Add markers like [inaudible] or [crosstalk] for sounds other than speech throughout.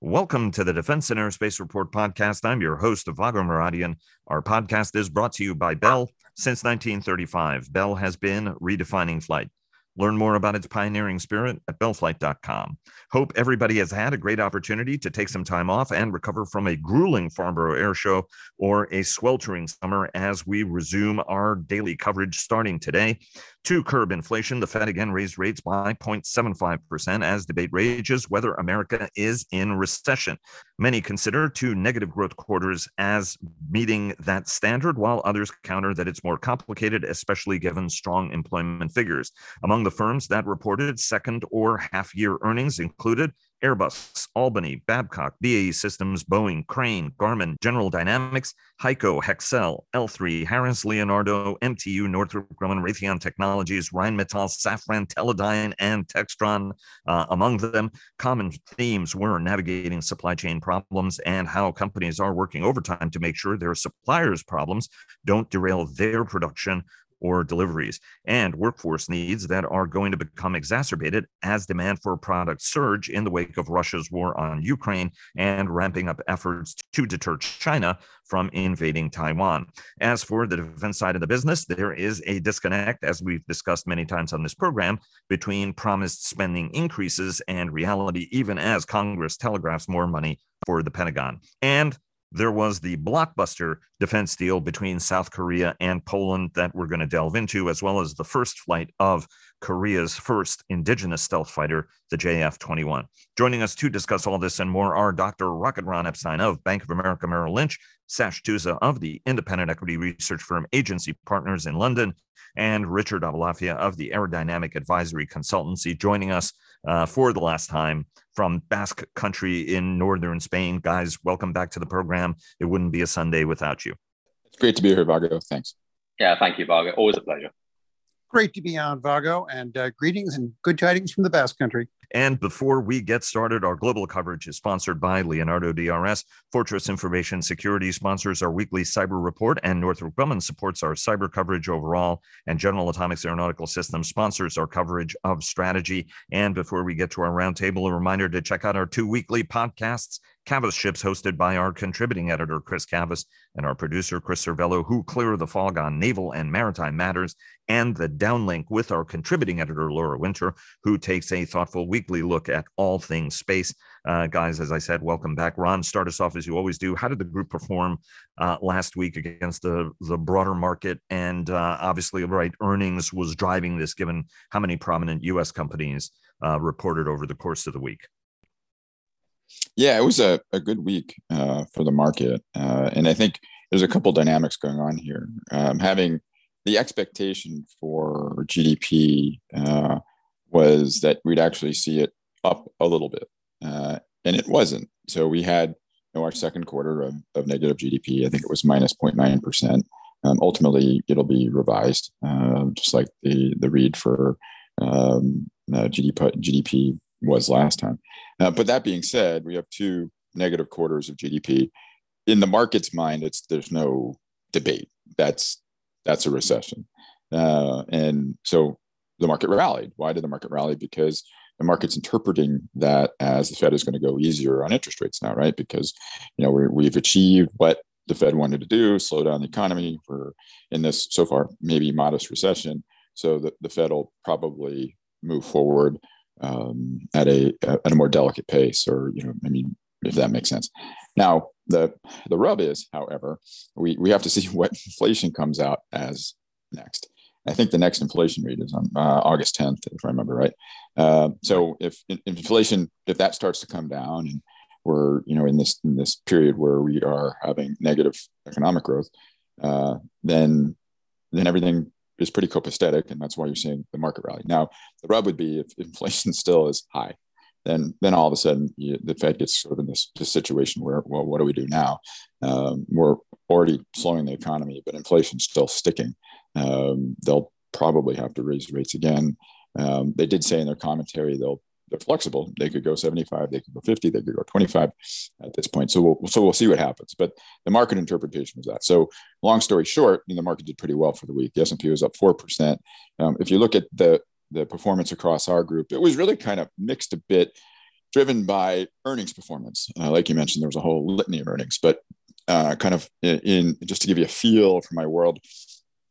Welcome to the Defense and Aerospace Report podcast. I'm your host, Vago Muradian. Our podcast is brought to you by Bell. Since 1935, Bell has been redefining flight. Learn more about its pioneering spirit at bellflight.com. Hope everybody has had a great opportunity to take some time off and recover from a grueling Farnborough Air Show or a sweltering summer as we resume our daily coverage starting today. To curb inflation, the Fed again raised rates by 0.75% as debate rages whether America is in recession. Many consider two negative growth quarters as meeting that standard, while others counter that it's more complicated, especially given strong employment figures. Among the firms that reported second or half year earnings included Airbus, Albany, Babcock, BAE Systems, Boeing, Crane, Garmin, General Dynamics, HEICO, Hexcel, L3, Harris, Leonardo, MTU, Northrop Grumman, Raytheon Technologies, Rheinmetall, Safran, Teledyne, and Textron. Uh, among them, common themes were navigating supply chain problems and how companies are working overtime to make sure their suppliers' problems don't derail their production or deliveries, and workforce needs that are going to become exacerbated as demand for products surge in the wake of Russia's war on Ukraine and ramping up efforts to deter China from invading Taiwan. As for the defense side of the business, there is a disconnect, as we've discussed many times on this program, between promised spending increases and reality, even as Congress telegraphs more money for the Pentagon. And there was the blockbuster defense deal between South Korea and Poland that we're going to delve into, as well as the first flight of Korea's first indigenous stealth fighter, the KF 21. Joining us to discuss all this and more are Dr. Rocket Ron Epstein of Bank of America Merrill Lynch, Sash Tusa of the independent equity research firm Agency Partners in London, and Richard Aboulafia of the Aerodynamic Advisory Consultancy, joining us uh, for the last time from Basque Country in northern Spain. Guys, welcome back to the program. It wouldn't be a Sunday without you. It's great to be here, Vago. Thanks. Yeah, thank you, Vago. Always a pleasure. Great to be on, Vago, and uh, greetings and good tidings from the Basque Country. And before we get started, our global coverage is sponsored by Leonardo DRS. Fortress Information Security sponsors our weekly cyber report, and Northrop Grumman supports our cyber coverage overall. And General Atomics Aeronautical Systems sponsors our coverage of strategy. And before we get to our roundtable, a reminder to check out our two weekly podcasts Cavas Ships, hosted by our contributing editor, Chris Cavas, and our producer, Chris Cervello, who clear the fog on naval and maritime matters, and the downlink with our contributing editor, Laura Winter, who takes a thoughtful weekly look at all things space. Uh, guys, as I said, welcome back. Ron, start us off as you always do. How did the group perform uh, last week against the, the broader market? And uh, obviously, right, earnings was driving this, given how many prominent U.S. companies uh, reported over the course of the week. Yeah, it was a, a good week uh, for the market. Uh, and I think there's a couple dynamics going on here. Um, having the expectation for GDP uh, was that we'd actually see it up a little bit, uh, and it wasn't. So we had you know, our second quarter of, of negative GDP. I think it was minus 0.9%. Um, ultimately, it'll be revised, uh, just like the, the read for um, GDP, GDP was last time. Uh, but that being said, we have two negative quarters of GDP. In the market's mind, it's there's no debate. That's that's a recession, uh, and so the market rallied. Why did the market rally? Because the market's interpreting that as the Fed is going to go easier on interest rates now, right? Because you know we have achieved what the Fed wanted to do, slow down the economy. We're in this so far maybe modest recession, so the, the Fed will probably move forward um, at a at a more delicate pace, or you know, I mean, if that makes sense. Now, the the rub is, however, we we have to see [laughs] what inflation comes out as next. I think the next inflation read is on uh, August 10th, if I remember right. Uh, so if, if inflation, if that starts to come down, and we're you know in this in this period where we are having negative economic growth, uh, then then everything is pretty copacetic, and that's why you're seeing the market rally. Now, the rub would be if [laughs] inflation still is high, then then all of a sudden you, the Fed gets sort of in this, this, situation where, well, what do we do now? Um, we're already slowing the economy, but inflation's still sticking. Um, they'll probably have to raise rates again. Um, they did say in their commentary they'll they're flexible. They could go 75, they could go 50, they could go 25 at this point. So we'll so we'll see what happens. But the market interpretation was that. So long story short, the market did pretty well for the week. The S&P was up four percent. Um, if you look at the the performance across our group, it was really kind of mixed a bit driven by earnings performance. Uh, like you mentioned, there was a whole litany of earnings, but uh, kind of in, in, just to give you a feel for my world,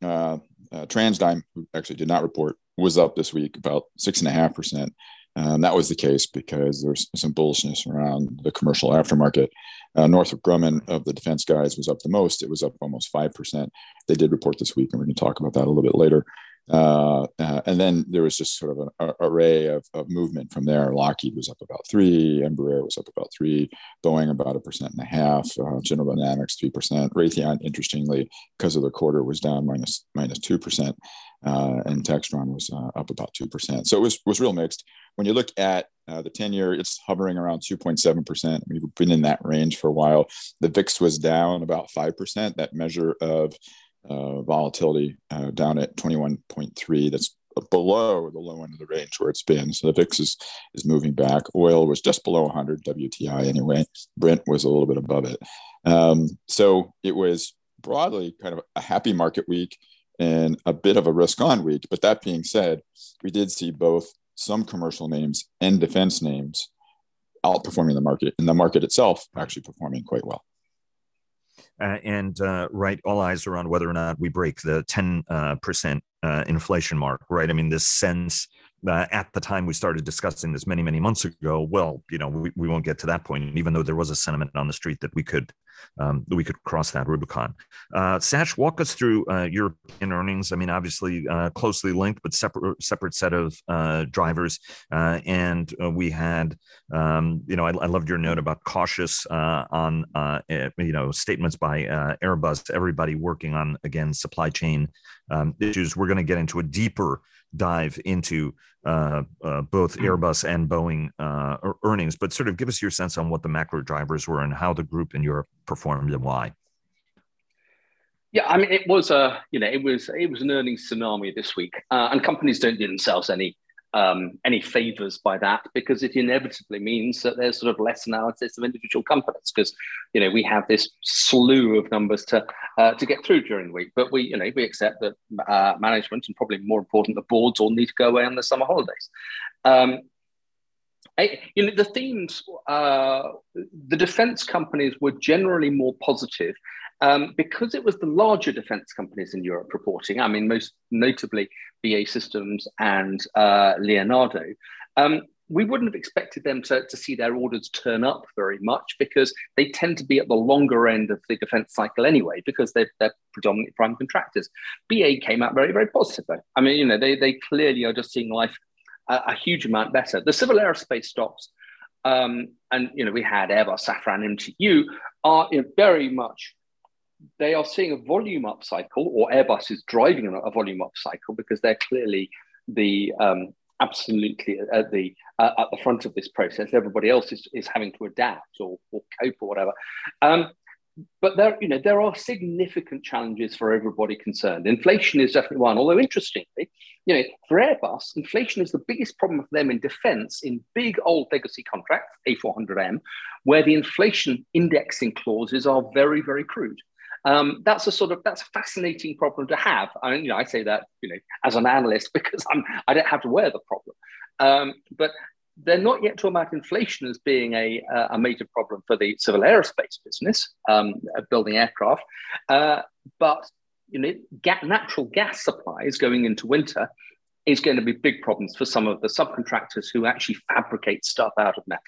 uh, uh, TransDigm, who actually did not report, was up this week about six and a half percent. Um, that was the case because there's some bullishness around the commercial aftermarket. Uh, Northrop Grumman of the defense guys was up the most. It was up almost 5%. They did report this week, and we're going to talk about that a little bit later. Uh, uh, and then there was just sort of an array of, of, movement from there. Lockheed was up about three, Embraer was up about three, Boeing about a percent and a half, uh, General Dynamics three percent, Raytheon, interestingly, because of the quarter, was down minus minus two percent, uh, and Textron was uh, up about two percent. So it was was real mixed. When you look at the 10 year, it's hovering around 2.7%. We've been in that range for a while. The VIX was down about 5%, that measure of uh, volatility uh, down at 21.3. That's below the low end of the range where it's been. So the VIX is is moving back. Oil was just below 100 WTI anyway. Brent was a little bit above it. Um, so it was broadly kind of a happy market week and a bit of a risk on week. But that being said, we did see both some commercial names and defense names outperforming the market, and the market itself actually performing quite well. Uh, and uh, right, all eyes are on whether or not we break the 10 uh, percent uh, inflation mark, right? I mean, this sense at the time we started discussing this many, many months ago, well, you know, we, we won't get to that point, even though there was a sentiment on the street that we could um, we could cross that Rubicon. Uh, Sash, walk us through uh, European earnings. I mean, obviously uh, closely linked, but separate separate set of uh, drivers. Uh, and uh, we had, um, you know, I, I, loved your note about cautious on, eh, you know, statements by Airbus. Everybody working on again supply chain um, issues. We're going to get into a deeper dive into uh, uh, both hmm. Airbus and Boeing uh, earnings, but sort of give us your sense on what the macro drivers were and how the group in Europe performed and why. Yeah, I mean, it was a you know it was it was an earnings tsunami this week, uh, and companies don't do themselves any um, any favors by that because it inevitably means that there's sort of less analysis of individual companies because you know we have this slew of numbers to uh, to get through during the week. But we you know we accept that uh, management and probably more important the boards all need to go away on the summer holidays. Um, I, you know the themes uh, the defense companies were generally more positive um, because it was the larger defense companies in Europe reporting, I mean, most notably BAE Systems and uh, Leonardo, um, we wouldn't have expected them to, to see their orders turn up very much because they tend to be at the longer end of the defense cycle anyway, because they're, they're predominantly prime contractors. BA came out very, very positive. I mean, you know, they, they clearly are just seeing life a, a huge amount better. The civil aerospace stocks, um, and, you know, we had Airbus, Safran, MTU, are you know, very much they are seeing a volume upcycle, or Airbus is driving a volume upcycle because they're clearly the um, absolutely at the uh, at the front of this process. Everybody else is, is having to adapt or, or cope or whatever. Um, but there, you know, there are significant challenges for everybody concerned. Inflation is definitely one. Although interestingly, you know, for Airbus, inflation is the biggest problem for them in defence in big old legacy contracts, A400M, where the inflation indexing clauses are very, very crude. Um, that's a sort of that's a fascinating problem to have. I mean, you know, I say that you know as an analyst [laughs] because I'm I don't have to wear the problem, um, but they're not yet talking about inflation as being a, a major problem for the civil aerospace business, um, building aircraft. Uh, but you know, natural gas supplies going into winter is going to be big problems for some of the subcontractors who actually fabricate stuff out of metal.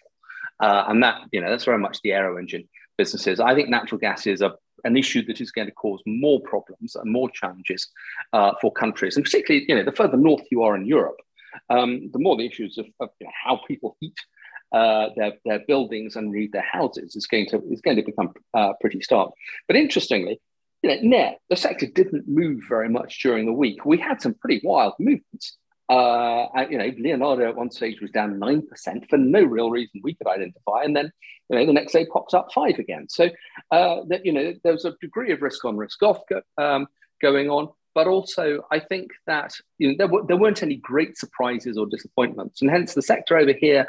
Uh, and that, you know, that's very much the aero engine businesses. I think natural gas is a an issue that is going to cause more problems and more challenges uh, for countries, and particularly, you know, the further north you are in Europe, um, the more the issues of, of you know, how people heat uh, their, their buildings and read their houses is going to is going to become uh, pretty stark. But interestingly, you know, net the sector didn't move very much during the week. We had some pretty wild movements. Uh, you know, Leonardo at one stage was down nine percent for no real reason we could identify, and then you know the next day pops up five again. So uh, that you know there's a degree of risk on risk off um, going on, but also I think that you know there, w- there weren't any great surprises or disappointments, and hence the sector over here,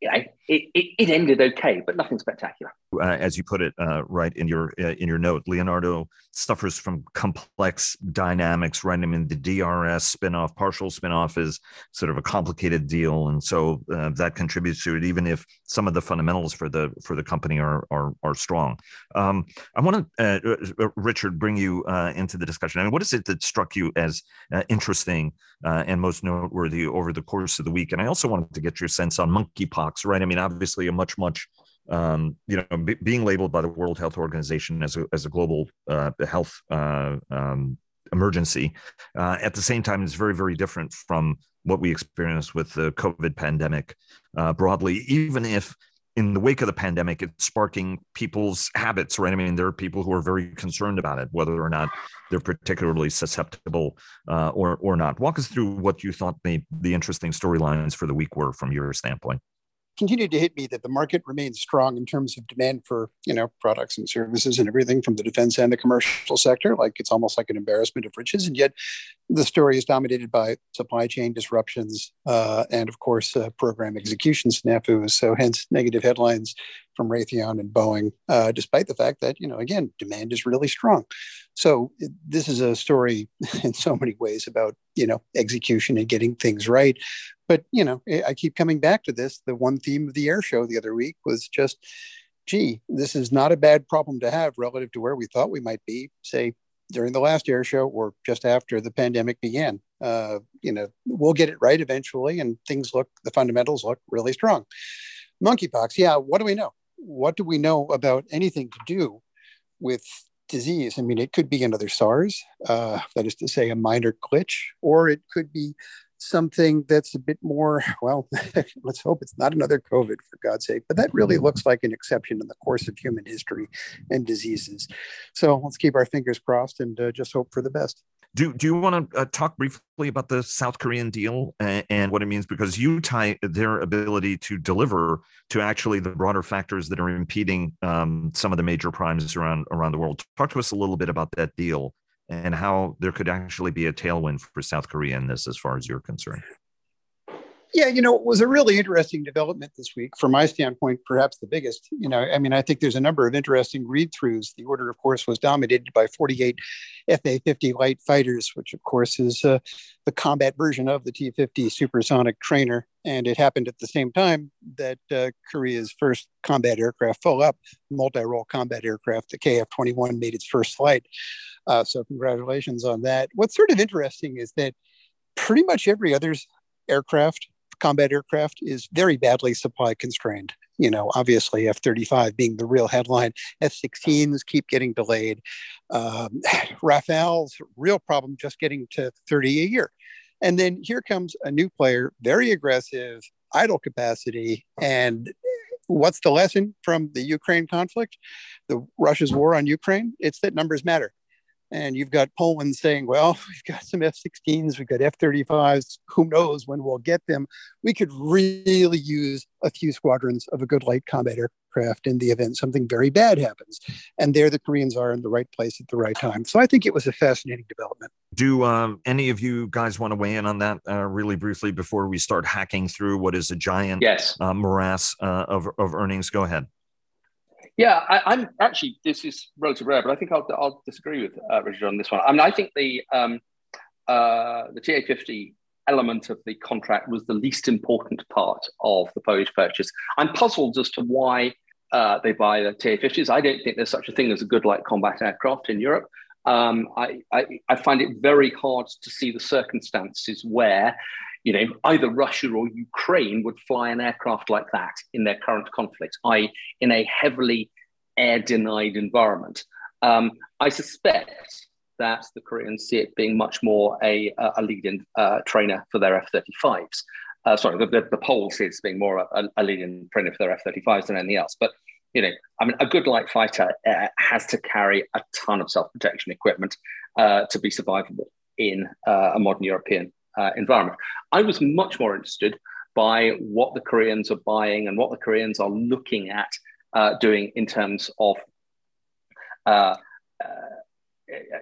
you know, it, it, ended okay, but nothing spectacular. Uh, as you put it, uh, right in your uh, in your note, Leonardo suffers from complex dynamics. Right, I mean the DRS spinoff, partial spinoff is sort of a complicated deal, and so uh, that contributes to it. Even if some of the fundamentals for the for the company are are, are strong. Um, I want to, uh, Richard, bring you uh, into the discussion. I mean, what is it that struck you as interesting and most noteworthy over the course of the week? And I also wanted to get your sense on monkeypox. Right, I mean, obviously a much much um, you know, b- being labeled by the World Health Organization as a, as a global uh, health uh, um, emergency. Uh, at the same time, it's very, very different from what we experienced with the COVID pandemic uh, broadly, even if in the wake of the pandemic, it's sparking people's habits, right? I mean, there are people who are very concerned about it, whether or not they're particularly susceptible uh, or, or not. Walk us through what you thought the, the interesting storylines for the week were from your standpoint continued to hit me that the market remains strong in terms of demand for you know products and services and everything from the defense and the commercial sector. Like it's almost like an embarrassment of riches and yet the story is dominated by supply chain disruptions uh, and of course uh, program execution snafus. So hence negative headlines from raytheon and boeing uh, despite the fact that you know again demand is really strong. So it, this is a story [laughs] in so many ways about you know execution and getting things right but you know i keep coming back to this. The one theme of the air show the other week was just gee this is not a bad problem to have relative to where we thought we might be say during the last air show or just after the pandemic began. Uh, you know we'll get it right eventually and things look the fundamentals look really strong. Monkeypox yeah what do we know? What do we know about anything to do with disease? I mean it could be another sars uh, that is to say a minor glitch or it could be something that's a bit more, [laughs] well, [laughs] let's hope it's not another COVID for God's sake, but that really looks like an exception in the course of human history and diseases. So let's keep our fingers crossed and uh, just hope for the best. Do, do you want to uh, talk briefly about the South Korean deal and, and, what it means? Because you tie their ability to deliver to actually the broader factors that are impeding um, some of the major primes around around the world. Talk to us a little bit about that deal and how there could actually be a tailwind for South Korea in this, as far as you're concerned. Yeah, you know, it was a really interesting development this week. From my standpoint, perhaps the biggest. You know, I mean, I think there's a number of interesting read throughs. The order, of course, was dominated by 48 FA 50 light fighters, which, of course, is uh, the combat version of the T 50 supersonic trainer. And it happened at the same time that uh, Korea's first combat aircraft, full up multi role combat aircraft, the KF 21, made its first flight. Uh, so, congratulations on that. What's sort of interesting is that pretty much every other aircraft combat aircraft is very badly supply constrained. You know, obviously F 35 being the real headline. F 16s keep getting delayed. Um, [sighs] Rafale's real problem just getting to 30 a year. And then here comes a new player, very aggressive, idle capacity. And what's the lesson from the Ukraine conflict? The Russia's war on Ukraine? It's that numbers matter. And you've got Poland saying, well, [laughs] we've got some F 16s, we've got F 35s, who knows when we'll get them. We could really use a few squadrons of a good light combat aircraft in the event something very bad happens. And there the Koreans are in the right place at the right time. So I think it was a fascinating development. Do um, any of you guys want to weigh in on that uh, really briefly before we start hacking through what is a giant yes. uh, morass uh, of, of earnings? Go ahead. Yeah, I, am actually. This is relatively rare, but I think I'll, I'll disagree with uh, Richard on this one. I mean, I think the um, uh, the TA50 element of the contract was the least important part of the Polish purchase. I'm puzzled as to why uh, they buy the TA50s. I don't think there's such a thing as a good light combat aircraft in Europe. Um, I, I, I, find it very hard to see the circumstances where you know, either Russia or Ukraine would fly an aircraft like that in their current conflict, i.e., in a heavily air denied environment. Um, I suspect that the Koreans see it being much more a, a lead-in uh, trainer for their F-35s. Uh, sorry, the, the, the Poles see it as being more a, a lead-in trainer for their F-35s than anything else. But you know, I mean, a good light fighter uh, has to carry a ton of self-protection equipment uh, to be survivable in uh, a modern European uh, environment. I was much more interested by what the Koreans are buying and what the Koreans are looking at uh, doing in terms of, uh, uh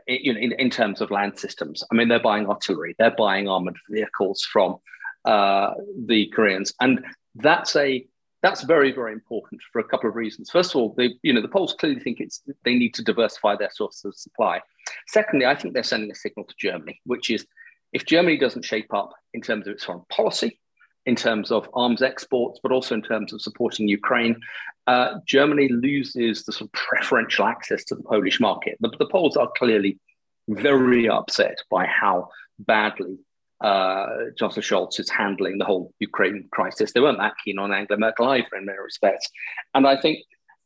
in, in, in, terms of land systems. I mean, they're buying artillery, they're buying armored vehicles from uh, the Koreans, and that's a that's very, very important for a couple of reasons. First of all, you know, the Poles clearly think it's they need to diversify their sources of supply. Secondly, I think they're sending a signal to Germany, which is if Germany doesn't shape up in terms of its foreign policy, in terms of arms exports, but also in terms of supporting Ukraine, uh, Germany loses the sort of preferential access to the Polish market. The, the Poles are clearly very upset by how badly uh, Chancellor Scholz is handling the whole Ukraine crisis. They weren't that keen on Angela Merkel either in many respects. And I think,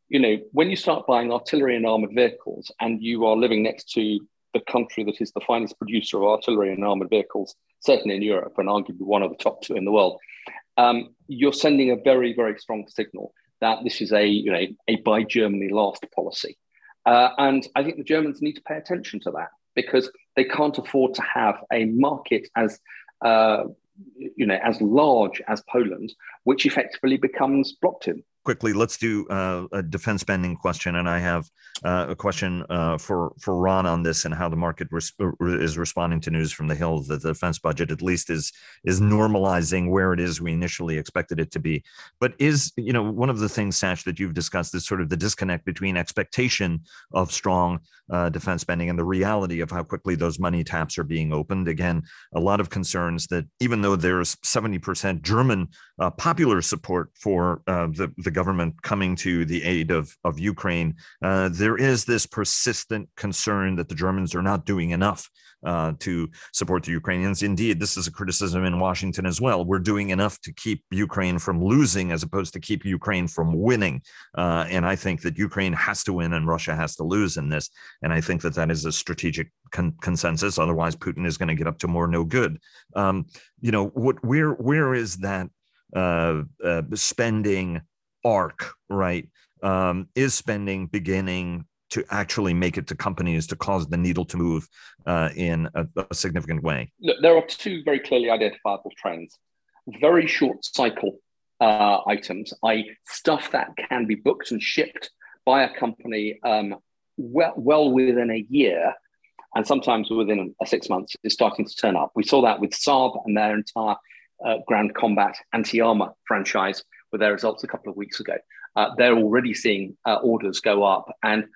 you know, when you start buying artillery and armored vehicles and you are living next to the country that is the finest producer of artillery and armored vehicles, certainly in Europe and arguably one of the top two in the world, um, you're sending a very, very strong signal that this is a, you know, a buy Germany last policy. Uh, and I think the Germans need to pay attention to that because they can't afford to have a market as uh, you know as large as Poland, which effectively becomes blocked in quickly, let's do uh, a defense spending question, and I have uh, a question uh, for for Ron on this and how the market res- is responding to news from the Hill that the defense budget at least is is normalizing where it is we initially expected it to be. But is you know one of the things, Sash, that you've discussed is sort of the disconnect between expectation of strong uh, defense spending and the reality of how quickly those money taps are being opened. Again, a lot of concerns that even though there's seventy percent German uh, popular support for uh, the the government coming to the aid of, of Ukraine, uh, there is this persistent concern that the Germans are not doing enough uh, to support the Ukrainians. Indeed, this is a criticism in Washington as well. We're doing enough to keep Ukraine from losing as opposed to keep Ukraine from winning. Uh, and I think that Ukraine has to win and Russia has to lose in this. And I think that that is a strategic con- consensus. Otherwise, Putin is going to get up to more no good. Um, you know, what where where is that uh, uh, spending arc, right? Um, is spending beginning to actually make it to companies to cause the needle to move uh, in a, a, significant way? Look, there are two very clearly identifiable trends. Very short cycle uh, items, i.e., stuff that can be booked and shipped by a company um, well, well within a year, and sometimes within a six months, is starting to turn up. We saw that with Saab and their entire uh, ground combat anti armor franchise with their results a couple of weeks ago. Uh, they're already seeing uh, orders go up. And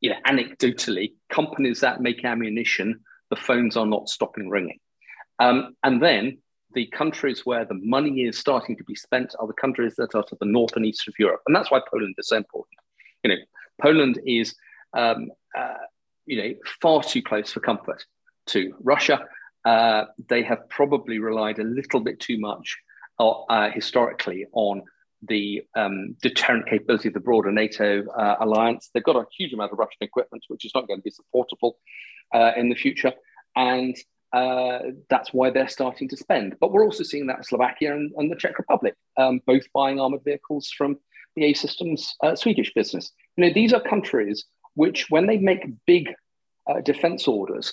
you know, anecdotally, companies that make ammunition, the phones are not stopping ringing. Um, and then the countries where the money is starting to be spent are the countries that are to the north and east of Europe. And that's why Poland is so important. You know, Poland is, um, uh, you know, far too close for comfort to Russia. Uh, they have probably relied a little bit too much uh, historically on the um, deterrent capability of the broader NATO uh, alliance. They've got a huge amount of Russian equipment, which is not going to be supportable uh, in the future. And uh, that's why they're starting to spend. But we're also seeing that Slovakia and, and the Czech Republic, um, both buying armored vehicles from BAE Systems uh, Swedish business. You know, these are countries which, when they make big uh, defense orders,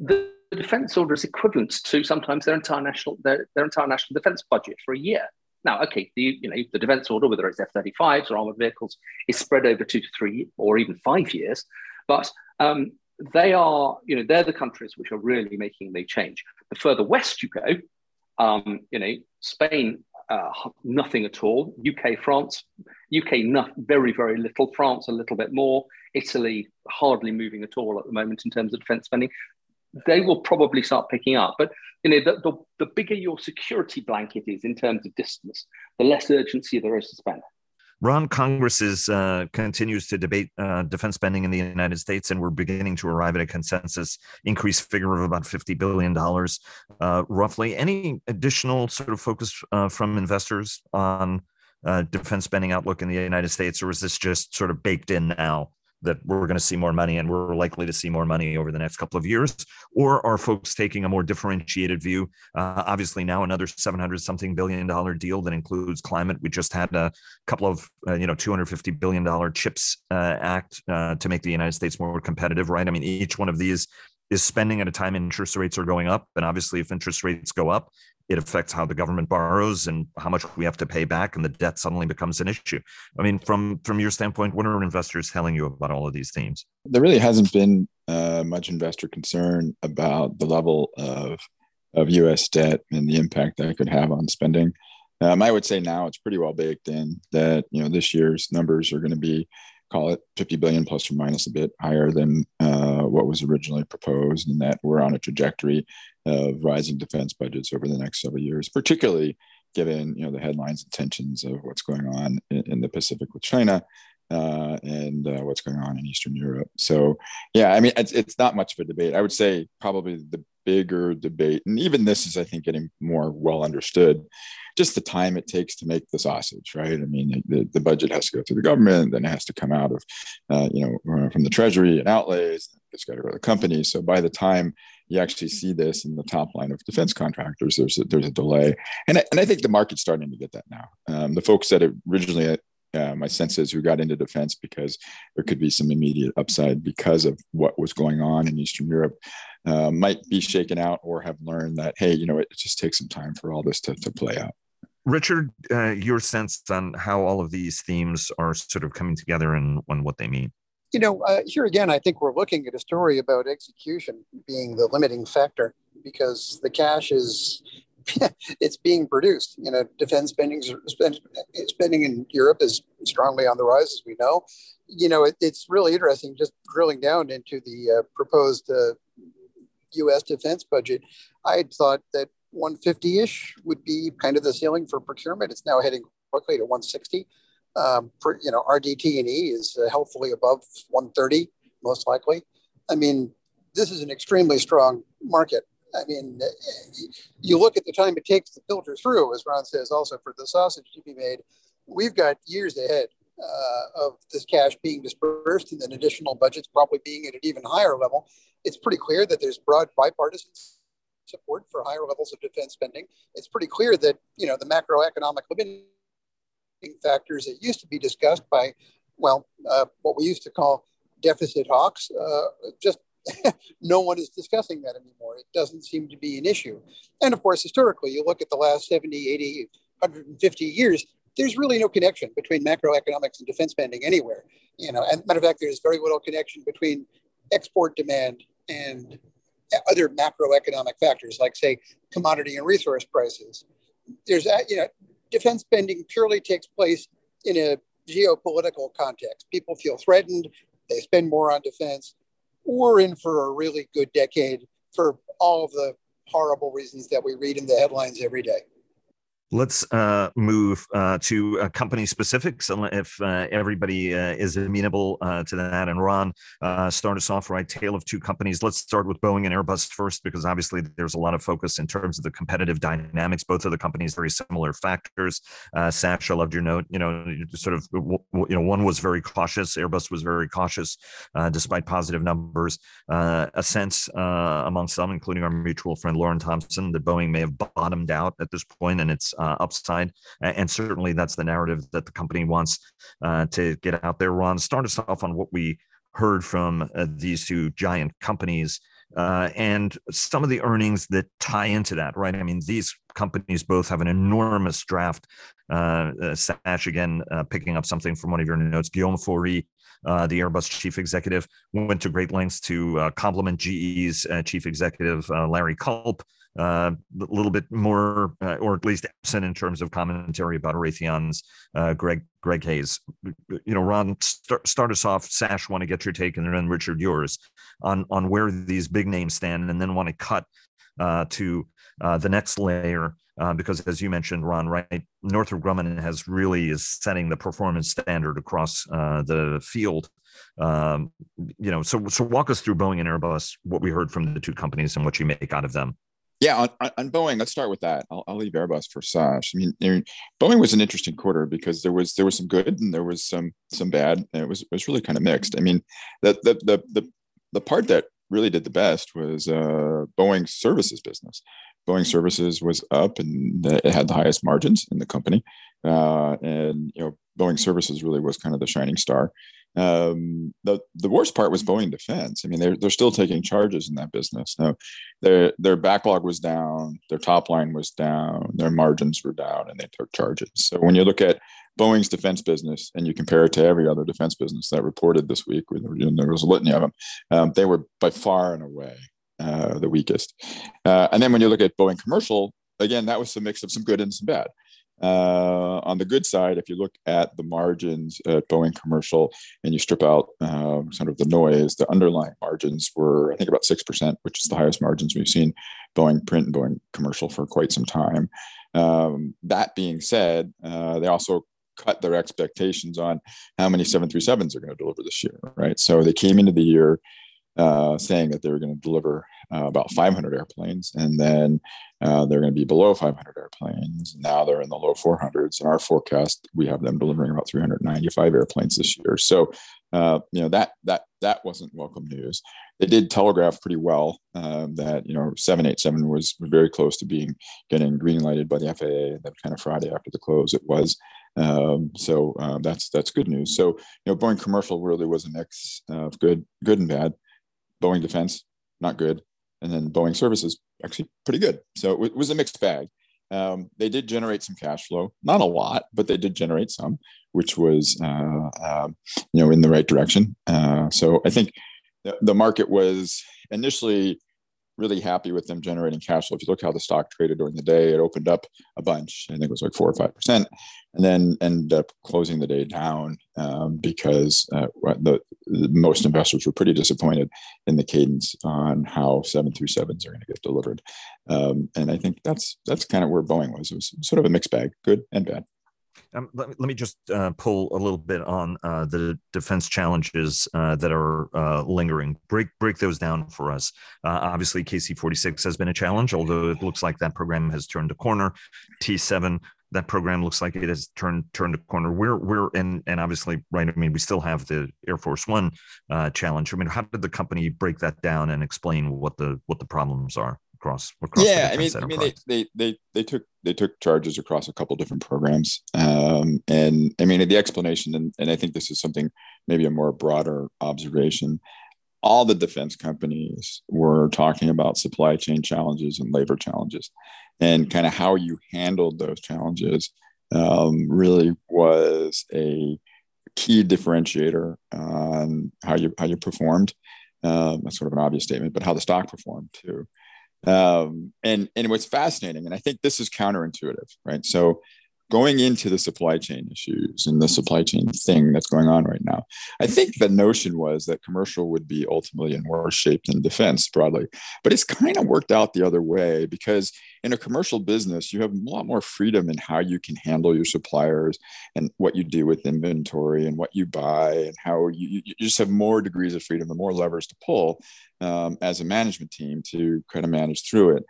the defense order is equivalent to sometimes their entire national their, their entire national defense budget for a year. Now, okay, the you know the defense order, whether it's F-35s or armored vehicles, is spread over two to three or even five years, but um, they are you know they're the countries which are really making the change. The further west you go, um, you know Spain. Uh, nothing at all. UK, France, UK, very, very little. France, a little bit more. Italy, hardly moving at all at the moment in terms of defense spending they will probably start picking up. But you know, the, the, the, bigger your security blanket is in terms of distance, the less urgency there is to spend. Ron, Congress is, uh, continues to debate uh, defense spending in the United States, and we're beginning to arrive at a consensus increase figure of about $50 billion, uh, roughly. Any additional sort of focus uh, from investors on uh, defense spending outlook in the United States, or is this just sort of baked in now? That we're going to see more money and we're likely to see more money over the next couple of years? Or are folks taking a more differentiated view? Uh, obviously, now another 700 something billion dollar deal that includes climate. We just had a couple of, uh, you know, 250 billion dollar CHIPS uh, Act uh, to make the United States more competitive, right? I mean, each one of these is spending at a time interest rates are going up. And obviously, if interest rates go up, it affects how the government borrows and how much we have to pay back and the debt suddenly becomes an issue. I mean from from your standpoint what are investors telling you about all of these themes? There really hasn't been uh, much investor concern about the level of of us debt and the impact that could have on spending. Um, I would say now it's pretty well baked in that you know this year's numbers are going to be call it 50 billion plus or minus a bit higher than uh, what was originally proposed, and that we're on a trajectory of rising defense budgets over the next several years, particularly given you know the headlines and tensions of what's going on in, in the Pacific with China uh, and uh, what's going on in Eastern Europe. So, yeah, I mean, it's, it's not much of a debate. I would say probably the bigger debate, and even this is, I think, getting more well understood. Just the time it takes to make the sausage, right? I mean, the, the budget has to go through the government, then it has to come out of, uh, you know, from the treasury and outlays. It's got to go to the company. So by the time you actually see this in the top line of defense contractors, there's a, there's a delay, and I, and I think the market's starting to get that now. Um, the folks that originally uh, my sense is who got into defense because there could be some immediate upside because of what was going on in Eastern Europe uh, might be shaken out or have learned that, hey, you know, it just takes some time for all this to, to play out. Richard, uh, your sense on how all of these themes are sort of coming together and, and what they mean? You know, uh, here again, I think we're looking at a story about execution being the limiting factor because the cash is [laughs] it's being produced. You know, defense spending spending in Europe is strongly on the rise, as we know. You know, it, it's really interesting just drilling down into the uh, proposed uh, U.S. defense budget. I had thought that 150-ish would be kind of the ceiling for procurement. It's now heading quickly to 160. Um, for you know, RDT&E is uh, healthfully above 130, most likely. I mean, this is an extremely strong market I mean, you look at the time it takes to filter through, as Ron says, also for the sausage to be made. We've got years ahead uh, of this cash being dispersed and then additional budgets probably being at an even higher level. It's pretty clear that there's broad bipartisan support for higher levels of defense spending. It's pretty clear that you know the macroeconomic limiting factors that used to be discussed by, well, uh, what we used to call deficit hawks, uh, just [laughs] no one is discussing that anymore. It doesn't seem to be an issue. And of course, historically, you look at the last 70, 80, 150 years, there's really no connection between macroeconomics and defense spending anywhere. You know, and matter of fact, there's very little connection between export demand and other macroeconomic factors, like say commodity and resource prices. There's you know, defense spending purely takes place in a geopolitical context. People feel threatened, they spend more on defense we're in for a really good decade for all of the horrible reasons that we read in the headlines every day. Let's uh, move uh, to uh, company specifics, if uh, everybody uh, is amenable uh, to that. And Ron, start us off right. Tale of two companies. Let's start with Boeing and Airbus first, because obviously there's a lot of focus in terms of the competitive dynamics. Both of the companies very similar factors. Sash, I loved your note. You know, sort of, you know, one was very cautious. Airbus was very cautious, despite positive numbers. a sense among some, including our mutual friend Loren Thompson, that Boeing may have bottomed out at this point, and it's uh, upside. And certainly that's the narrative that the company wants uh, to get out there. Ron, start us off on what we heard from uh, these two giant companies uh, and some of the earnings that tie into that, right? I mean, these companies both have an enormous draft. Uh, uh, Sash, again, uh, picking up something from one of your notes, Guillaume Faury, uh, the Airbus chief executive, went to great lengths to uh, compliment GE's chief executive, Larry Culp, uh, a little bit more, uh, or at least absent in terms of commentary about Raytheon's uh, Greg Greg Hayes. You know, Ron, start, start us off. Sash, want to get your take, and then Richard, yours on on where these big names stand, and then want to cut uh, to uh, the next layer. Uh, because as you mentioned, Ron, right, Northrop Grumman has really is setting the performance standard across the field. Um, you know, so so walk us through Boeing and Airbus, what we heard from the two companies, and what you make out of them. Yeah, on, on Boeing, let's start with that. I'll, I'll leave Airbus for Sash. I mean, I mean, Boeing was an interesting quarter because there was there was some good and there was some some bad, and it was it was really kind of mixed. I mean, the the the the, the part that really did the best was uh, Boeing services business. Boeing services was up and it had the highest margins in the company, uh, and you know Boeing services really was kind of the shining star. Um, the the worst part was Boeing Defense. I mean, they're they're still taking charges in that business. Now, their their backlog was down, their top line was down, their margins were down, and they took charges. So when you look at Boeing's defense business and you compare it to every other defense business that reported this week, and there was a litany of them, um, they were by far and away uh, the weakest. Uh, and then when you look at Boeing commercial, again, that was a mix of some good and some bad. Uh, on the good side, if you look at the margins at Boeing Commercial and you strip out um, sort of the noise, the underlying margins were, I think, about 6%, which is the highest margins we've seen Boeing print and Boeing Commercial for quite some time. Um, that being said, uh, they also cut their expectations on how many 737s are going to deliver this year, right? So they came into the year uh, saying that they were going to deliver uh, about 500 airplanes, and then uh, they're going to be below 500 airplanes. Now they're in the low 400s. In our forecast, we have them delivering about 395 airplanes this year. So, uh, you know that that that wasn't welcome news. They did telegraph pretty well um, that you know 787 was very close to being getting green lighted by the FAA. Then kind of Friday after the close, it was. Um, so uh, that's that's good news. So you know, Boeing commercial really was a mix of good, good and bad. Boeing defense, not good, and then Boeing services, actually pretty good. So it, was a mixed bag. Um, they did generate some cash flow, not a lot, but they did generate some, which was uh, uh, you know in the right direction. Uh, so I think the, the market was initially really happy with them generating cash flow. If you look how the stock traded during the day, it opened up a bunch. I think it was like four or five percent, and then ended up closing the day down um, because uh, the, the, most investors were pretty disappointed in the cadence on how 737s are going to get delivered. Um, and I think that's that's kind of where Boeing was. It was sort of a mixed bag, good and bad. Um, let, let, me just uh, pull a little bit on uh, the defense challenges uh, that are uh, lingering. Break break those down for us. Uh, obviously, KC forty six has been a challenge, although it looks like that program has turned a corner. T seven that program looks like it has turned turned a corner. We're we're and and obviously right. I mean, we still have the Air Force One uh, challenge. I mean, how did the company break that down and explain what the what the problems are? Across, across yeah i mean i mean they, they they they took they took charges across a couple different programs. Um, and i mean the explanation and, and i think this is something maybe a more broader observation. All the defense companies were talking about supply chain challenges and labor challenges. And kind of how you handled those challenges um, really was a key differentiator on how you how you performed. Um, that's sort of an obvious statement but how the stock performed too um, and and what's fascinating, and I think this is counterintuitive, right? So going into the supply chain issues and the supply chain thing that's going on right now, I think the notion was that commercial would be ultimately in worse shape than defense broadly. But it's kind of worked out the other way because in a commercial business, you have a lot more freedom in how you can handle your suppliers and what you do with inventory and what you buy and how you, you just have more degrees of freedom and more levers to pull um, as a management team to kind of manage through it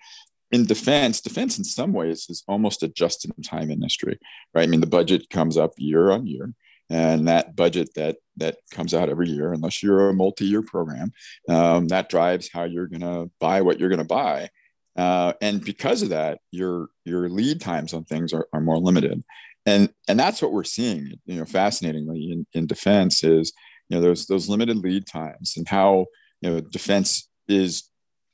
in defense, defense in some ways is almost a just-in-time industry, right? I mean, the budget comes up year on year, and that budget that that comes out every year, unless you're a multi-year program, um, that drives how you're going to buy what you're going to buy. Uh, and because of that, your your lead times on things are, are more limited, and and that's what we're seeing. You know, fascinatingly in, in defense is you know those those limited lead times and how you know defense is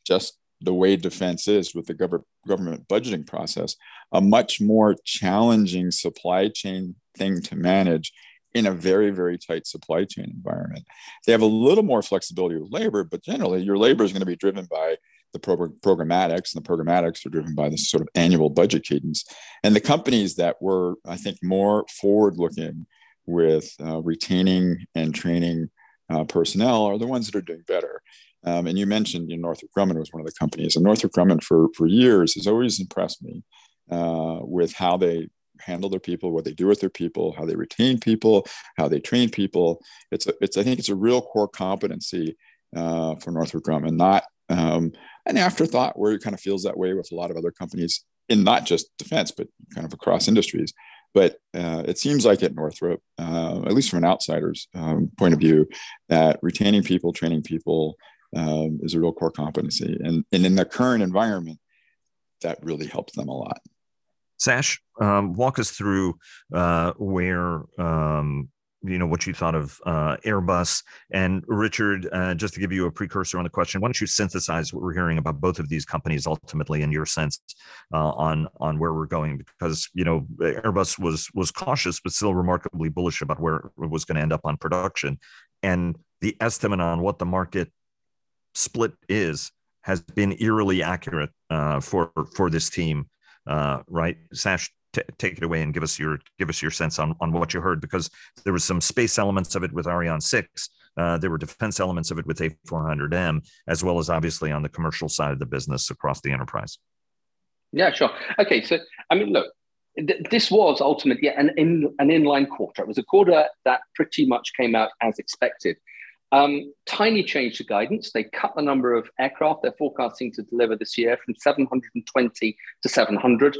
just the way defense is with the gov- government budgeting process, a much more challenging supply chain thing to manage in a very, very tight supply chain environment. They have a little more flexibility with labor, but generally your labor is going to be driven by the pro- programmatics, and the programmatics are driven by this sort of annual budget cadence. And the companies that were, I think, more forward looking with uh, retaining and training uh, personnel are the ones that are doing better. Um, and you mentioned you know, Northrop Grumman was one of the companies, and Northrop Grumman for for years has always impressed me uh, with how they handle their people, what they do with their people, how they retain people, how they train people. It's a, it's I think it's a real core competency uh, for Northrop Grumman, not um, an afterthought where it kind of feels that way with a lot of other companies in not just defense but kind of across industries. But uh, it seems like at Northrop, uh, at least from an outsider's um, point of view, that retaining people, training people, um, is a real core competency. And, and in the current environment, that really helps them a lot. Sash, um, walk us through uh, where um, you know what you thought of uh, Airbus and Richard. Uh, just to give you a precursor on the question, why don't you synthesize what we're hearing about both of these companies ultimately in your sense uh, on on where we're going? Because you know Airbus was was cautious but still remarkably bullish about where it was going to end up on production, and the estimate on what the market split is has been eerily accurate uh, for for this team. Uh, right, Sash, t- take it away and give us your give us your sense on on what you heard because there was some space elements of it with Ariane six. Uh, there were defense elements of it with A400M, as well as obviously on the commercial side of the business across the enterprise. Yeah, sure. Okay, so I mean, look, th- this was ultimately an in, an inline quarter. It was a quarter that pretty much came out as expected. Um, tiny change to guidance. They cut the number of aircraft they're forecasting to deliver this year from 720 to 700.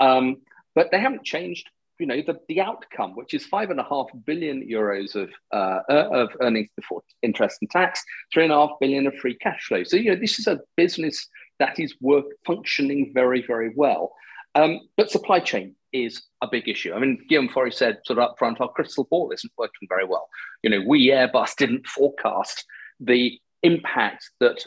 Um, but they haven't changed, you know, the, the outcome, which is five and a half billion euros of, uh, uh of earnings before interest and tax, three and a half billion of free cash flow. So, you know, this is a business that is work functioning very, very well. Um, but supply chain is a big issue. I mean, Guillaume Faury said sort of up front, our crystal ball isn't working very well. You know, we Airbus didn't forecast the impact that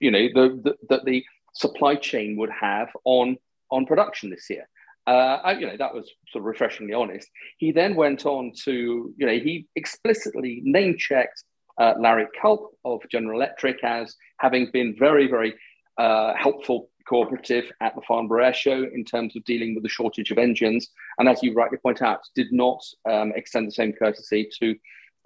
you know the, the that the supply chain would have on on production this year. Uh, you know, that was sort of refreshingly honest. He then went on to, you know, he explicitly name checked uh, Larry Culp of General Electric as having been very, very uh, helpful cooperative at the Farnborough Air Show in terms of dealing with the shortage of engines. And as you rightly point out, did not um, extend the same courtesy to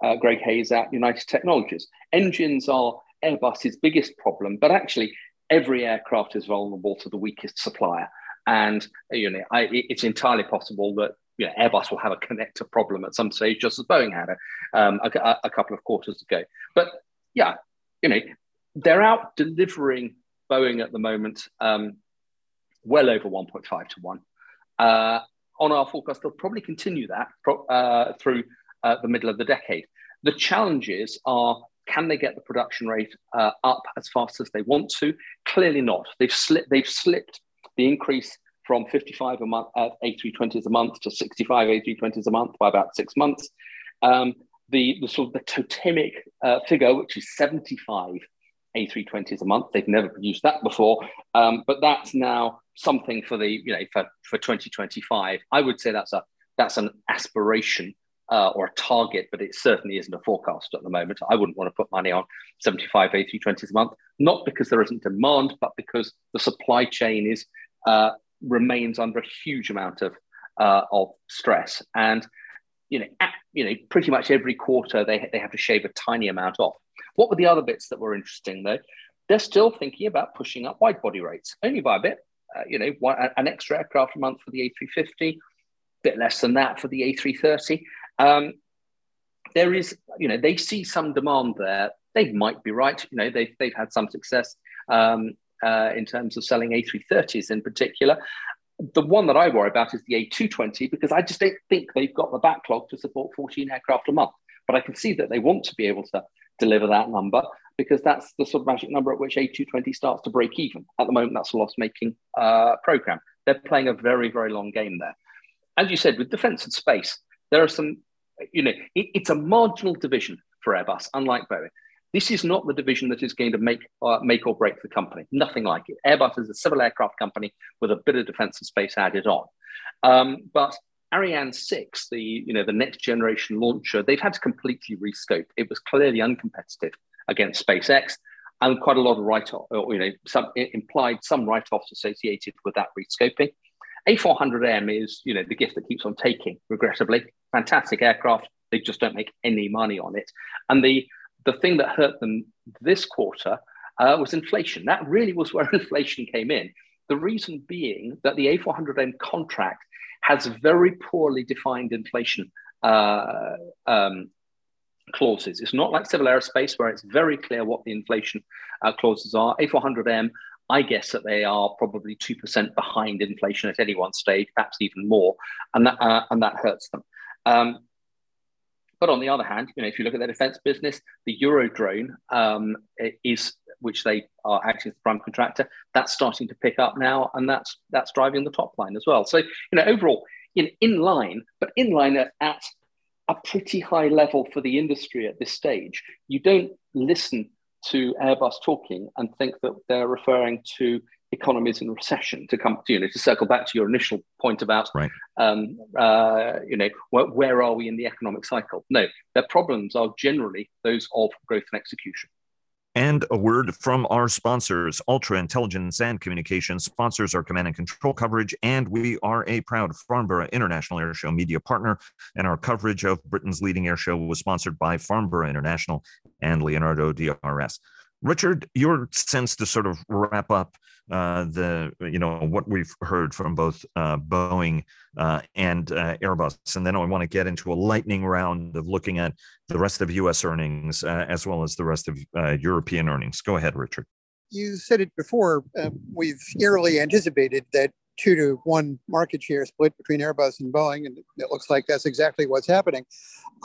uh, Greg Hayes at United Technologies. Engines are Airbus's biggest problem, but actually, every aircraft is vulnerable to the weakest supplier. And you know, I, it's entirely possible that you know, Airbus will have a connector problem at some stage, just as Boeing had it um, a, a, couple of quarters ago. But yeah, you know, they're out delivering Boeing at the moment, um, well over 1.5 to 1. Uh, on our forecast, they'll probably continue that uh, through uh, the middle of the decade. The challenges are can they get the production rate uh, up as fast as they want to? Clearly not. They've slipped. They've slipped the increase from 55 a month uh, A320s a month to 65 A320s a month by about six months. Um, the, the sort of the totemic uh, figure, which is 75 a320s a month. They've never produced that before, um, but that's now something for the you know for, for 2025. I would say that's a that's an aspiration uh, or a target, but it certainly isn't a forecast at the moment. I wouldn't want to put money on 75 A320s a month, not because there isn't demand, but because the supply chain is uh, remains under a huge amount of uh, of stress and you know, at, you know, pretty much every quarter they, they have to shave a tiny amount off. What were the other bits that were interesting though? They're still thinking about pushing up wide body rates, only by a bit. Uh, you know, one, an extra aircraft a month for the A350, a bit less than that for the A330. Um, there is, you know, they see some demand there. They might be right. You know, they've, they've had some success um, uh, in terms of selling A330s in particular the one that I worry about is the A220 because I just don't think they've got the backlog to support 14 aircraft a month. But I can see that they want to be able to deliver that number because that's the sort of magic number at which A220 starts to break even. At the moment, that's a loss making uh, program. They're playing a very, very long game there. As you said, with defense and space, there are some, you know, it, it's a marginal division for Airbus, unlike Boeing. This is not the division that is going to make uh, make or break the company. Nothing like it. Airbus is a civil aircraft company with a bit of defense and space added on. Um, but Ariane 6, the you know the next generation launcher, they've had to completely rescope. It was clearly uncompetitive against SpaceX, and quite a lot of write-off, you know, some implied some write-offs associated with that rescoping. A400M is you know the gift that keeps on taking. Regrettably, fantastic aircraft. They just don't make any money on it, and the the thing that hurt them this quarter uh, was inflation. That really was where [laughs] inflation came in. The reason being that the A400M contract has very poorly defined inflation uh, um, clauses. It's not like civil aerospace where it's very clear what the inflation uh, clauses are. A400M, I guess that they are probably 2% behind inflation at any one stage, perhaps even more, and that, uh, and that hurts them. Um, but on the other hand, you know, if you look at their defense business, the Eurodrone um, is, which they are acting as the prime contractor, that's starting to pick up now, and that's that's driving the top line as well. So, you know, overall, in in line, but in line at, at a pretty high level for the industry at this stage. You don't listen to Airbus talking and think that they're referring to economies in recession to come to you know to circle back to your initial point about right. um, uh, you know where, where, are we in the economic cycle no their problems are generally those of growth and execution And a word from our sponsors, Ultra Intelligence and Communications sponsors our command and control coverage, and we are a proud Farnborough International Airshow media partner. And our coverage of Britain's leading airshow was sponsored by Farnborough International and Leonardo DRS. Richard, your sense to sort of wrap up uh, the you know what we've heard from both uh, Boeing uh, and uh, Airbus, and then I want to get into a lightning round of looking at the rest of U.S. earnings uh, as well as the rest of uh, European earnings. Go ahead, Richard. You said it before. we've eerily anticipated that two to one market share split between Airbus and Boeing, and it looks like that's exactly what's happening.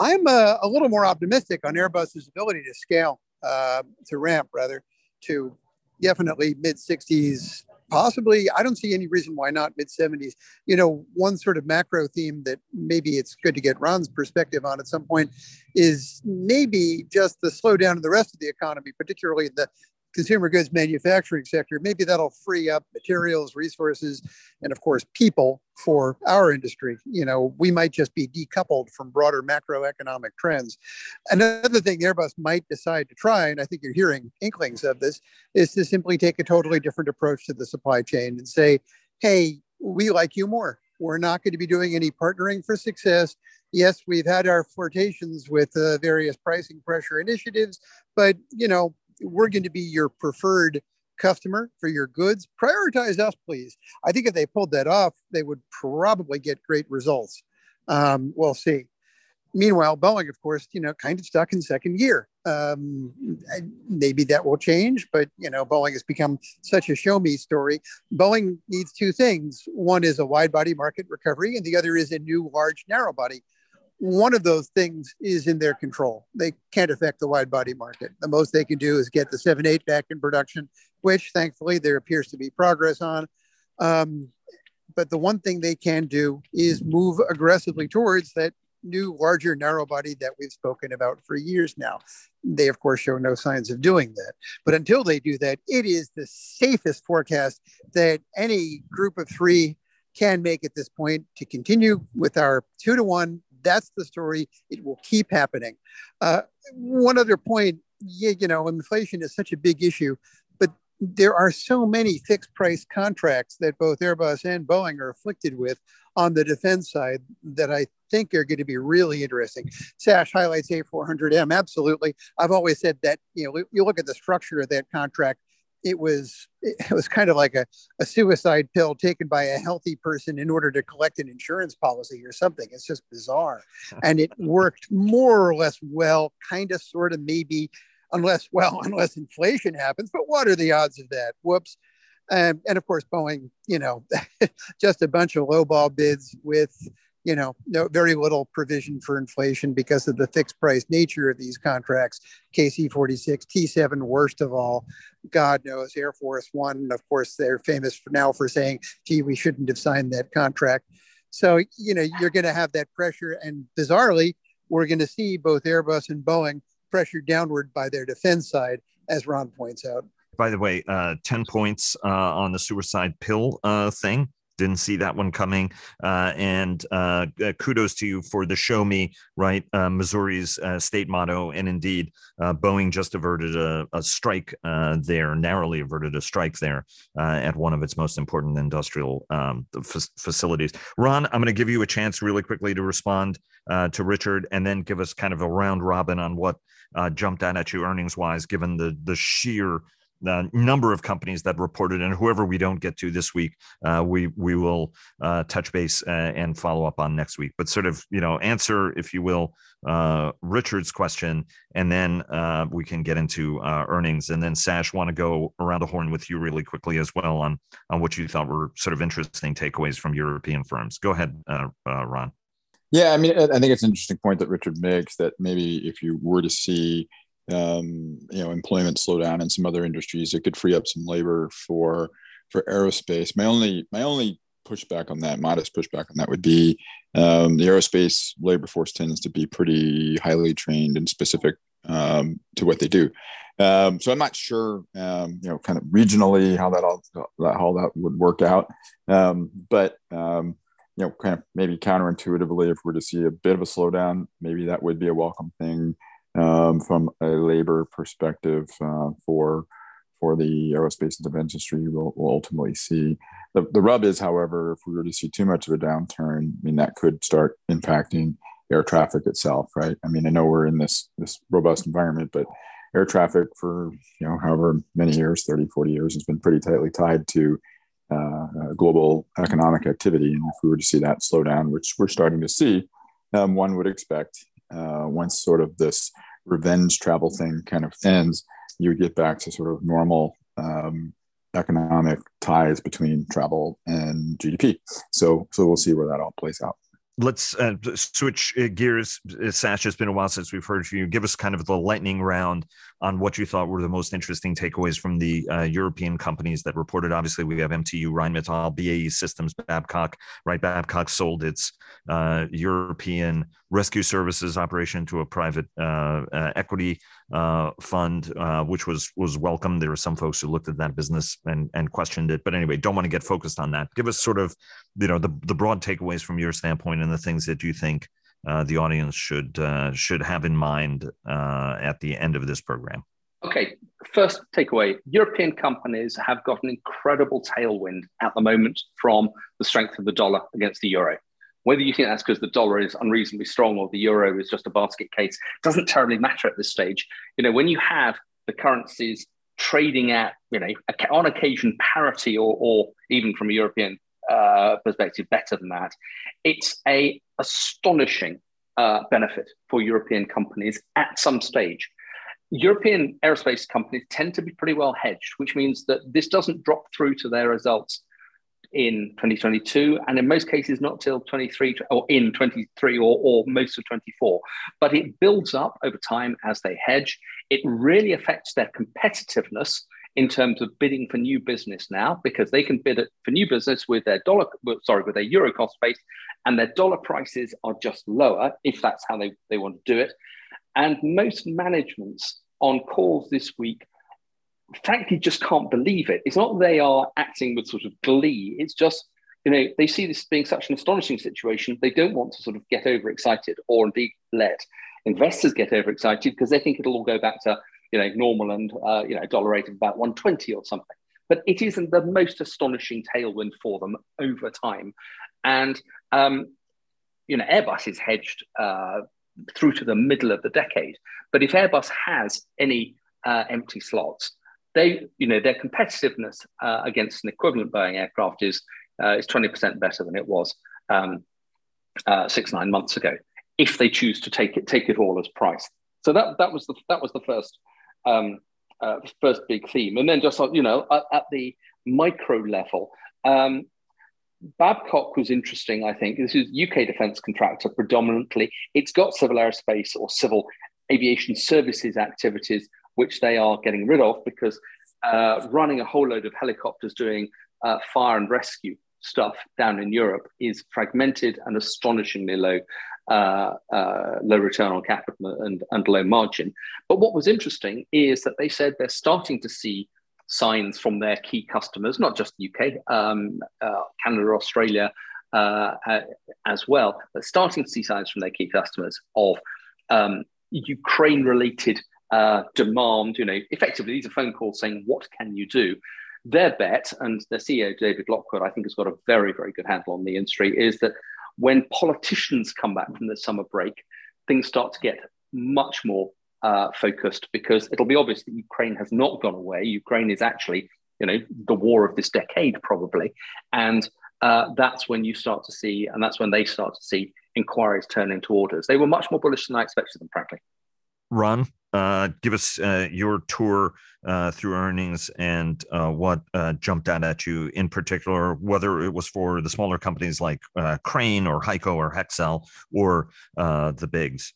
I'm a little more optimistic on Airbus's ability to scale to ramp rather to definitely mid 60s possibly i don't see any reason why not mid 70s you know one sort of macro theme that maybe it's good to get ron's perspective on at some point is maybe just the slowdown of the rest of the economy particularly the consumer goods manufacturing sector, maybe that'll free up materials, resources, and of course, people for our industry. You know, we might just be decoupled from broader macroeconomic trends. Another thing Airbus might decide to try, and I think you're hearing inklings of this, is to simply take a totally different approach to the supply chain and say, hey, we like you more. We're not going to be doing any partnering for success. Yes, we've had our flirtations with uh, various pricing pressure initiatives, but you know, we're going to be your preferred customer for your goods. Prioritize us, please. I think if they pulled that off, they would probably get great results. Um, we'll see. Meanwhile, Boeing, of course, you know, kind of stuck in second gear. Um, maybe that will change, but you know, Boeing has become such a show me story. Boeing needs two things: one is a wide body market recovery, and the other is a new large narrow body one of those things is in their control. They can't affect the wide body market. The most they can do is get the 7 8 back in production, which thankfully there appears to be progress on. Um, but the one thing they can do is move aggressively towards that new, larger narrow body that we've spoken about for years now. They, of course, show no signs of doing that. But until they do that, it is the safest forecast that any group of three can make at this point to continue with our two to one that's the story. It will keep happening. Uh, one other point, you know, inflation is such a big issue, but there are so many fixed price contracts that both Airbus and Boeing are afflicted with on the defense side that I think are going to be really interesting. Sash highlights A400M. Absolutely. I've always said that, you know, you look at the structure of that contract, it was it was kind of like a, a suicide pill taken by a healthy person in order to collect an insurance policy or something. It's just bizarre. [laughs] And it worked more or less well, kind of, sort of, maybe, unless, [laughs] well, unless inflation happens. But what are the odds of that? Whoops. Um, and of course, Boeing, you know, [laughs] just a bunch of lowball bids with you know, no, very little provision for inflation because of the fixed price nature of these contracts. KC 46, T7, worst of all. God knows, Air Force One, And of course, they're famous for now for saying, gee, we shouldn't have signed that contract. So, you know, you're going to have that pressure. And bizarrely, we're going to see both Airbus and Boeing pressured downward by their defense side, as Ron points out. By the way, uh, 10 points uh, on the suicide pill uh, thing didn't see that one coming. Uh, and uh, uh, kudos to you for the show me, right? Uh, Missouri's uh, state motto. And indeed, uh, Boeing just averted a, a strike there, narrowly averted a strike there at one of its most important industrial um, f- facilities. Ron, I'm going to give you a chance really quickly to respond to Richard and then give us kind of a round robin on what jumped out at you earnings wise, given the, the sheer the number of companies that reported, and whoever we don't get to this week, uh, we we will uh, touch base uh, and follow up on next week. But sort of you know answer, if you will, uh, Richard's question, and then uh, we can get into earnings. And then Sash, want to go around the horn with you really quickly as well on on what you thought were sort of interesting takeaways from European firms. Go ahead, Ron. Yeah, I mean, I think it's an interesting point that Richard makes that maybe if you were to see um, you know employment slowdown in some other industries it could free up some labor for for aerospace. My only my only pushback on that modest pushback on that would be um, the aerospace labor force tends to be pretty highly trained and specific um, to what they do. Um, so i'm not sure um, you know kind of regionally how that all that how that would work out. Um, but um, you know kind of maybe counterintuitively if we're to see a bit of a slowdown maybe that would be a welcome thing um, from a labor perspective uh, for for the aerospace and defense industry. We'll, we'll ultimately see. The, the rub is, however, if we were to see too much of a downturn, I mean that could start impacting air traffic itself, right? I mean, I know we're in this this robust environment, but air traffic for you know however many years 30 40 years has been pretty tightly tied to uh, global economic activity and if we were to see that slow down which we're starting to see um, one would expect uh, once sort of this revenge travel thing kind of ends you would get back to sort of normal um, economic ties between travel and gdp so so we'll see where that all plays out let's uh, switch uh, gears. Uh, Sash, it's been a while since we've heard from you. Give us kind of the lightning round on what you thought were the most interesting takeaways from the uh, European companies that reported. Obviously, we have MTU, Rheinmetall, BAE Systems, Babcock. Right, Babcock sold its uh, European rescue services operation to a private uh, fund, which was was welcome. There were some folks who looked at that business and and questioned it, but anyway, don't want to get focused on that. Give us sort of you know the the broad takeaways from your standpoint and the things that you think uh, the audience should uh, should have in mind uh, at the end of this program? Okay, first takeaway: European companies have got an incredible tailwind at the moment from the strength of the dollar against the euro. Whether you think that's because the dollar is unreasonably strong or the euro is just a basket case doesn't terribly matter at this stage. You know, when you have the currencies trading at, you know, on occasion parity or, or even from a European uh, perspective better than that. It's a astonishing uh, benefit for European companies at some stage. European aerospace companies tend to be pretty well hedged, which means that this doesn't drop through to their results in 2022, and in most cases, not till 23 or in 23 or, or most of 24. But it builds up over time as they hedge. It really affects their competitiveness in terms of bidding for new business now because they can bid for new business with their dollar sorry with their euro cost base and their dollar prices are just lower if that's how they, they want to do it and most managements on calls this week frankly just can't believe it it's not they are acting with sort of glee it's just you know they see this being such an astonishing situation they don't want to sort of get overexcited or indeed let investors get overexcited because they think it'll all go back to you know, normal and, uh, you know, dollar rate of about 120 or something. But it isn't the most astonishing tailwind for them over time. And, um, you know, Airbus is hedged uh, through to the middle of the decade. But if Airbus has any uh, empty slots, they, you know, their competitiveness uh, against an equivalent Boeing aircraft is uh, is 20% better than it was um, uh, six nine months ago. If they choose to take it take it all as price. So that that was the that was the first um, uh, first big theme. And then just, you know, at, at the micro level, um, Babcock was interesting, I think. This is UK defence contractor predominantly. It's got civil aerospace or civil aviation services activities, which they are getting rid of because uh, running a whole load of helicopters doing uh, fire and rescue stuff down in Europe is fragmented and astonishingly low uh, uh, low return on capital and, and low margin. But what was interesting is that they said they're starting to see signs from their key customers, not just the UK, um, uh, Canada, Australia uh, as well, but starting to see signs from their key customers of um, Ukraine related uh, demand. You know, effectively, these are phone calls saying, What can you do? Their bet, and the CEO, David Lockwood, I think has got a very, very good handle on the industry, is that when politicians come back from the summer break, things start to get much more uh, focused because it'll be obvious that Ukraine has not gone away. Ukraine is actually, you know, the war of this decade probably, and uh, that's when you start to see, and that's when they start to see inquiries turn into orders. They were much more bullish than I expected them, frankly. Ron, uh, give us uh, your tour uh, through earnings and uh, what uh, jumped out at you in particular, whether it was for the smaller companies like uh, Crane or HEICO or Hexcel or the bigs.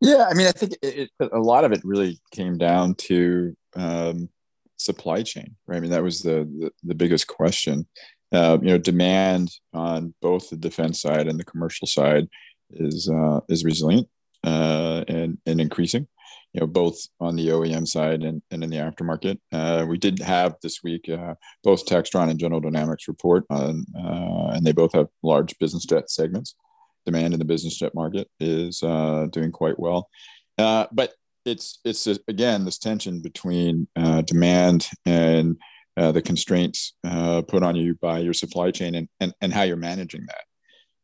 Yeah, I mean, I think it, it, a lot of it really came down to um, supply chain, right? I mean, that was the the, the biggest question. you know, demand on both the defense side and the commercial side is is resilient uh, and, and increasing, you know, both on the OEM side and, and in the aftermarket. Uh, we did have this week uh, both Textron and General Dynamics report on, uh, and they both have large business jet segments. Demand in the business jet market is uh, doing quite well. But it's it's again this tension between demand and the constraints put on you by your supply chain and, and, and how you're managing that.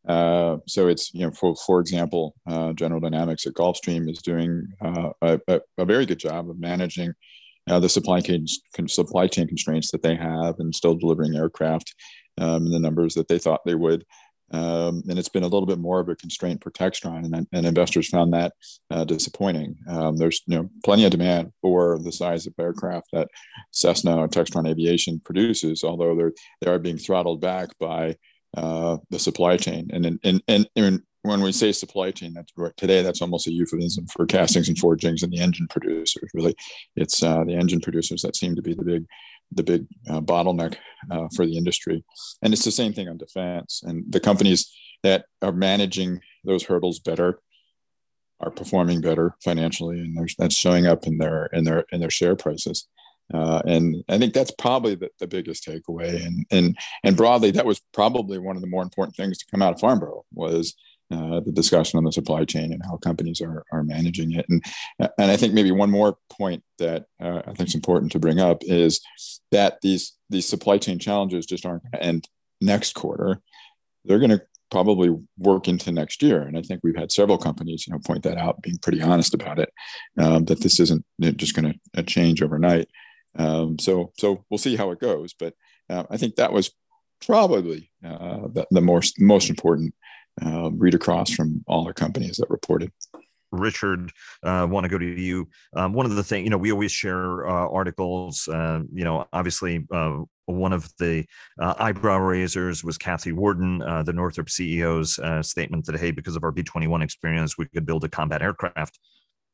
Uh, so it's you know for for example, uh, General Dynamics at Gulfstream is doing uh, a, a, very good job of managing the supply chain supply chain constraints that they have and still delivering aircraft um, in the numbers that they thought they would. Um, and it's been a little bit more of a constraint for Textron, and, and investors found that uh, disappointing. Um, there's you know plenty of demand for the size of aircraft that Cessna or Textron Aviation produces, although they're they are being throttled back by uh, the supply chain. And and, and and when we say supply chain, that's today that's almost a euphemism for castings and forgings and the engine producers. Really, it's uh, the engine producers that seem to be the big the big uh, bottleneck uh, for the industry. And it's the same thing on defense. And the companies that are managing those hurdles better are performing better financially, and that's showing up in their in their in their share prices. Uh, and I think that's probably the, the biggest takeaway. And and and broadly, that was probably one of the more important things to come out of Farnborough was uh, the discussion on the supply chain and how companies are, are managing it. And, and I think maybe one more point that uh, I think is important to bring up is that these, these supply chain challenges just aren't going to end next quarter. They're going to probably work into next year. And I think we've had several companies, you know, point that out, being pretty honest about it, um, that this isn't just going to change overnight. Um, so, so we'll see how it goes. But uh, I think that was probably uh, the, the most most important uh, read across from all the companies that reported. Richard, uh, want to go to you. Um, one of the things, you know, we always share uh, articles. Uh, you know, obviously, uh, one of the uh, eyebrow raisers was Kathy Warden, uh, the Northrop CEO's statement that, hey, because of our B 21 experience, we could build a combat aircraft.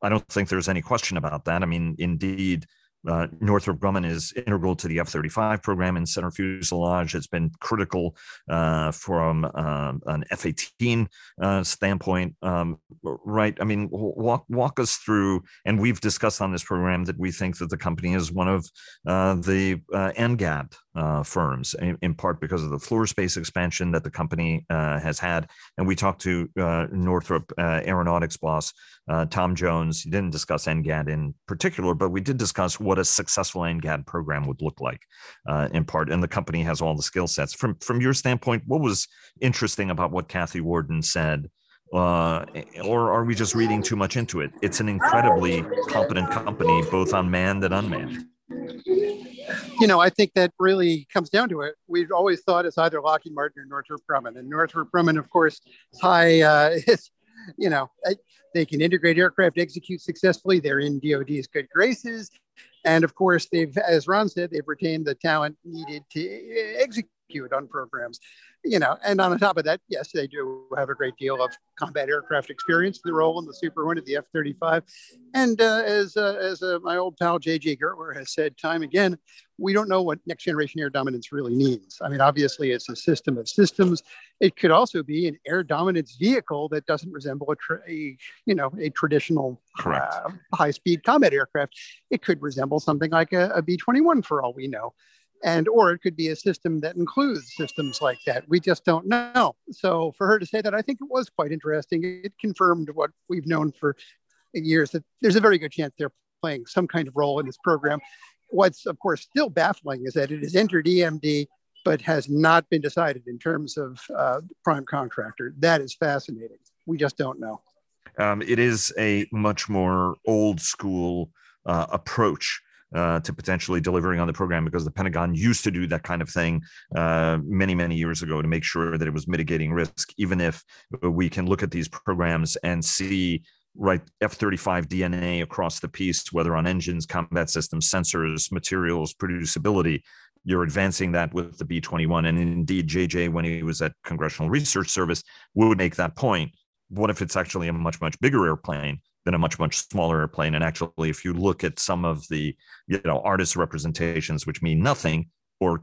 I don't think there's any question about that. I mean, indeed, uh, Northrop Grumman is integral to the F 35 program in center fuselage. It's been critical uh, from uh, an F 18 uh, standpoint, um, right? I mean, walk, walk us through, and we've discussed on this program that we think that the company is one of uh, the uh, NGAD uh, firms, in, in, part because of the floor space expansion that the company uh, has had. And we talked to uh, Northrop uh, Aeronautics boss uh, Tom Jones. He didn't discuss NGAD in particular, but we did discuss what a successful NGAD program would look like, uh, in part. And the company has all the skill sets. From from your standpoint, what was interesting about what Kathy Warden said? or are we just reading too much into it? It's an incredibly competent company, both on manned and unmanned you know, I think that really comes down to it. We've always thought it's either Lockheed Martin or Northrop Grumman, and Northrop Grumman, of course, is high. Uh, [laughs] is, you know, they can integrate aircraft, execute successfully. They're in DoD's good graces, and of course, they've, as Ron said, they've retained the talent needed to execute on programs you know, and on top of that, yes, they do have a great deal of combat aircraft experience. The role in the Super Hornet, the F-35, and uh, as uh, as uh, my old pal J.J. Gertler has said time again, we don't know what next generation air dominance really means. I mean, obviously, it's a system of systems. It could also be an air dominance vehicle that doesn't resemble a, tra- a you know a traditional uh, high-speed combat aircraft. It could resemble something like a a B-21 for all we know and or it could be a system that includes systems like that. We just don't know. So for her to say that i think it was quite interesting. It confirmed what we've known for years that there's a very good chance they're playing some kind of role in this program. What's of course still baffling is that it has entered emd but has not been decided in terms of uh, prime contractor. That is fascinating. We just don't know. Um, it is a much more old school uh, approach uh, to potentially delivering on the program because the Pentagon used to do that kind of thing uh, many, many years ago to make sure that it was mitigating risk. Even if we can look at these programs and see right F-35 DNA across the piece, whether on engines, combat systems, sensors, materials, producibility. You're advancing that with the B-21, and indeed, JJ, when he was at Congressional Research Service, would make that point. What if it's actually a much, much bigger airplane than a much much smaller airplane. And actually, if you look at some of the you know artist representations, which mean nothing or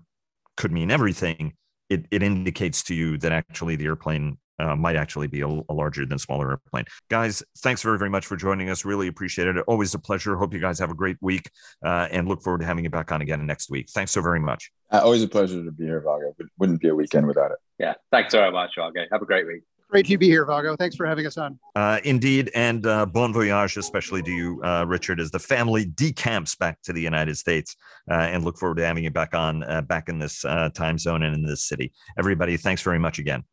could mean everything, it, it indicates to you that actually the airplane uh, might actually be a, a, larger than smaller airplane. Guys, thanks very, very much for joining us. Really appreciate it. Always a pleasure. Hope you guys have a great week uh, and look forward to having you back on again next week. Thanks so very much. Uh, always a pleasure to be here, Vago. Wouldn't be a weekend without it. Yeah. Thanks very much, Vago. Have a great week. Great to be here, Vago. Thanks for having us on. Uh, indeed, and uh, bon voyage, especially to you, uh, Richard, as the family decamps back to the United States, uh, and look forward to having you back on, uh, back in this uh, time zone and in this city. Everybody, thanks very much again.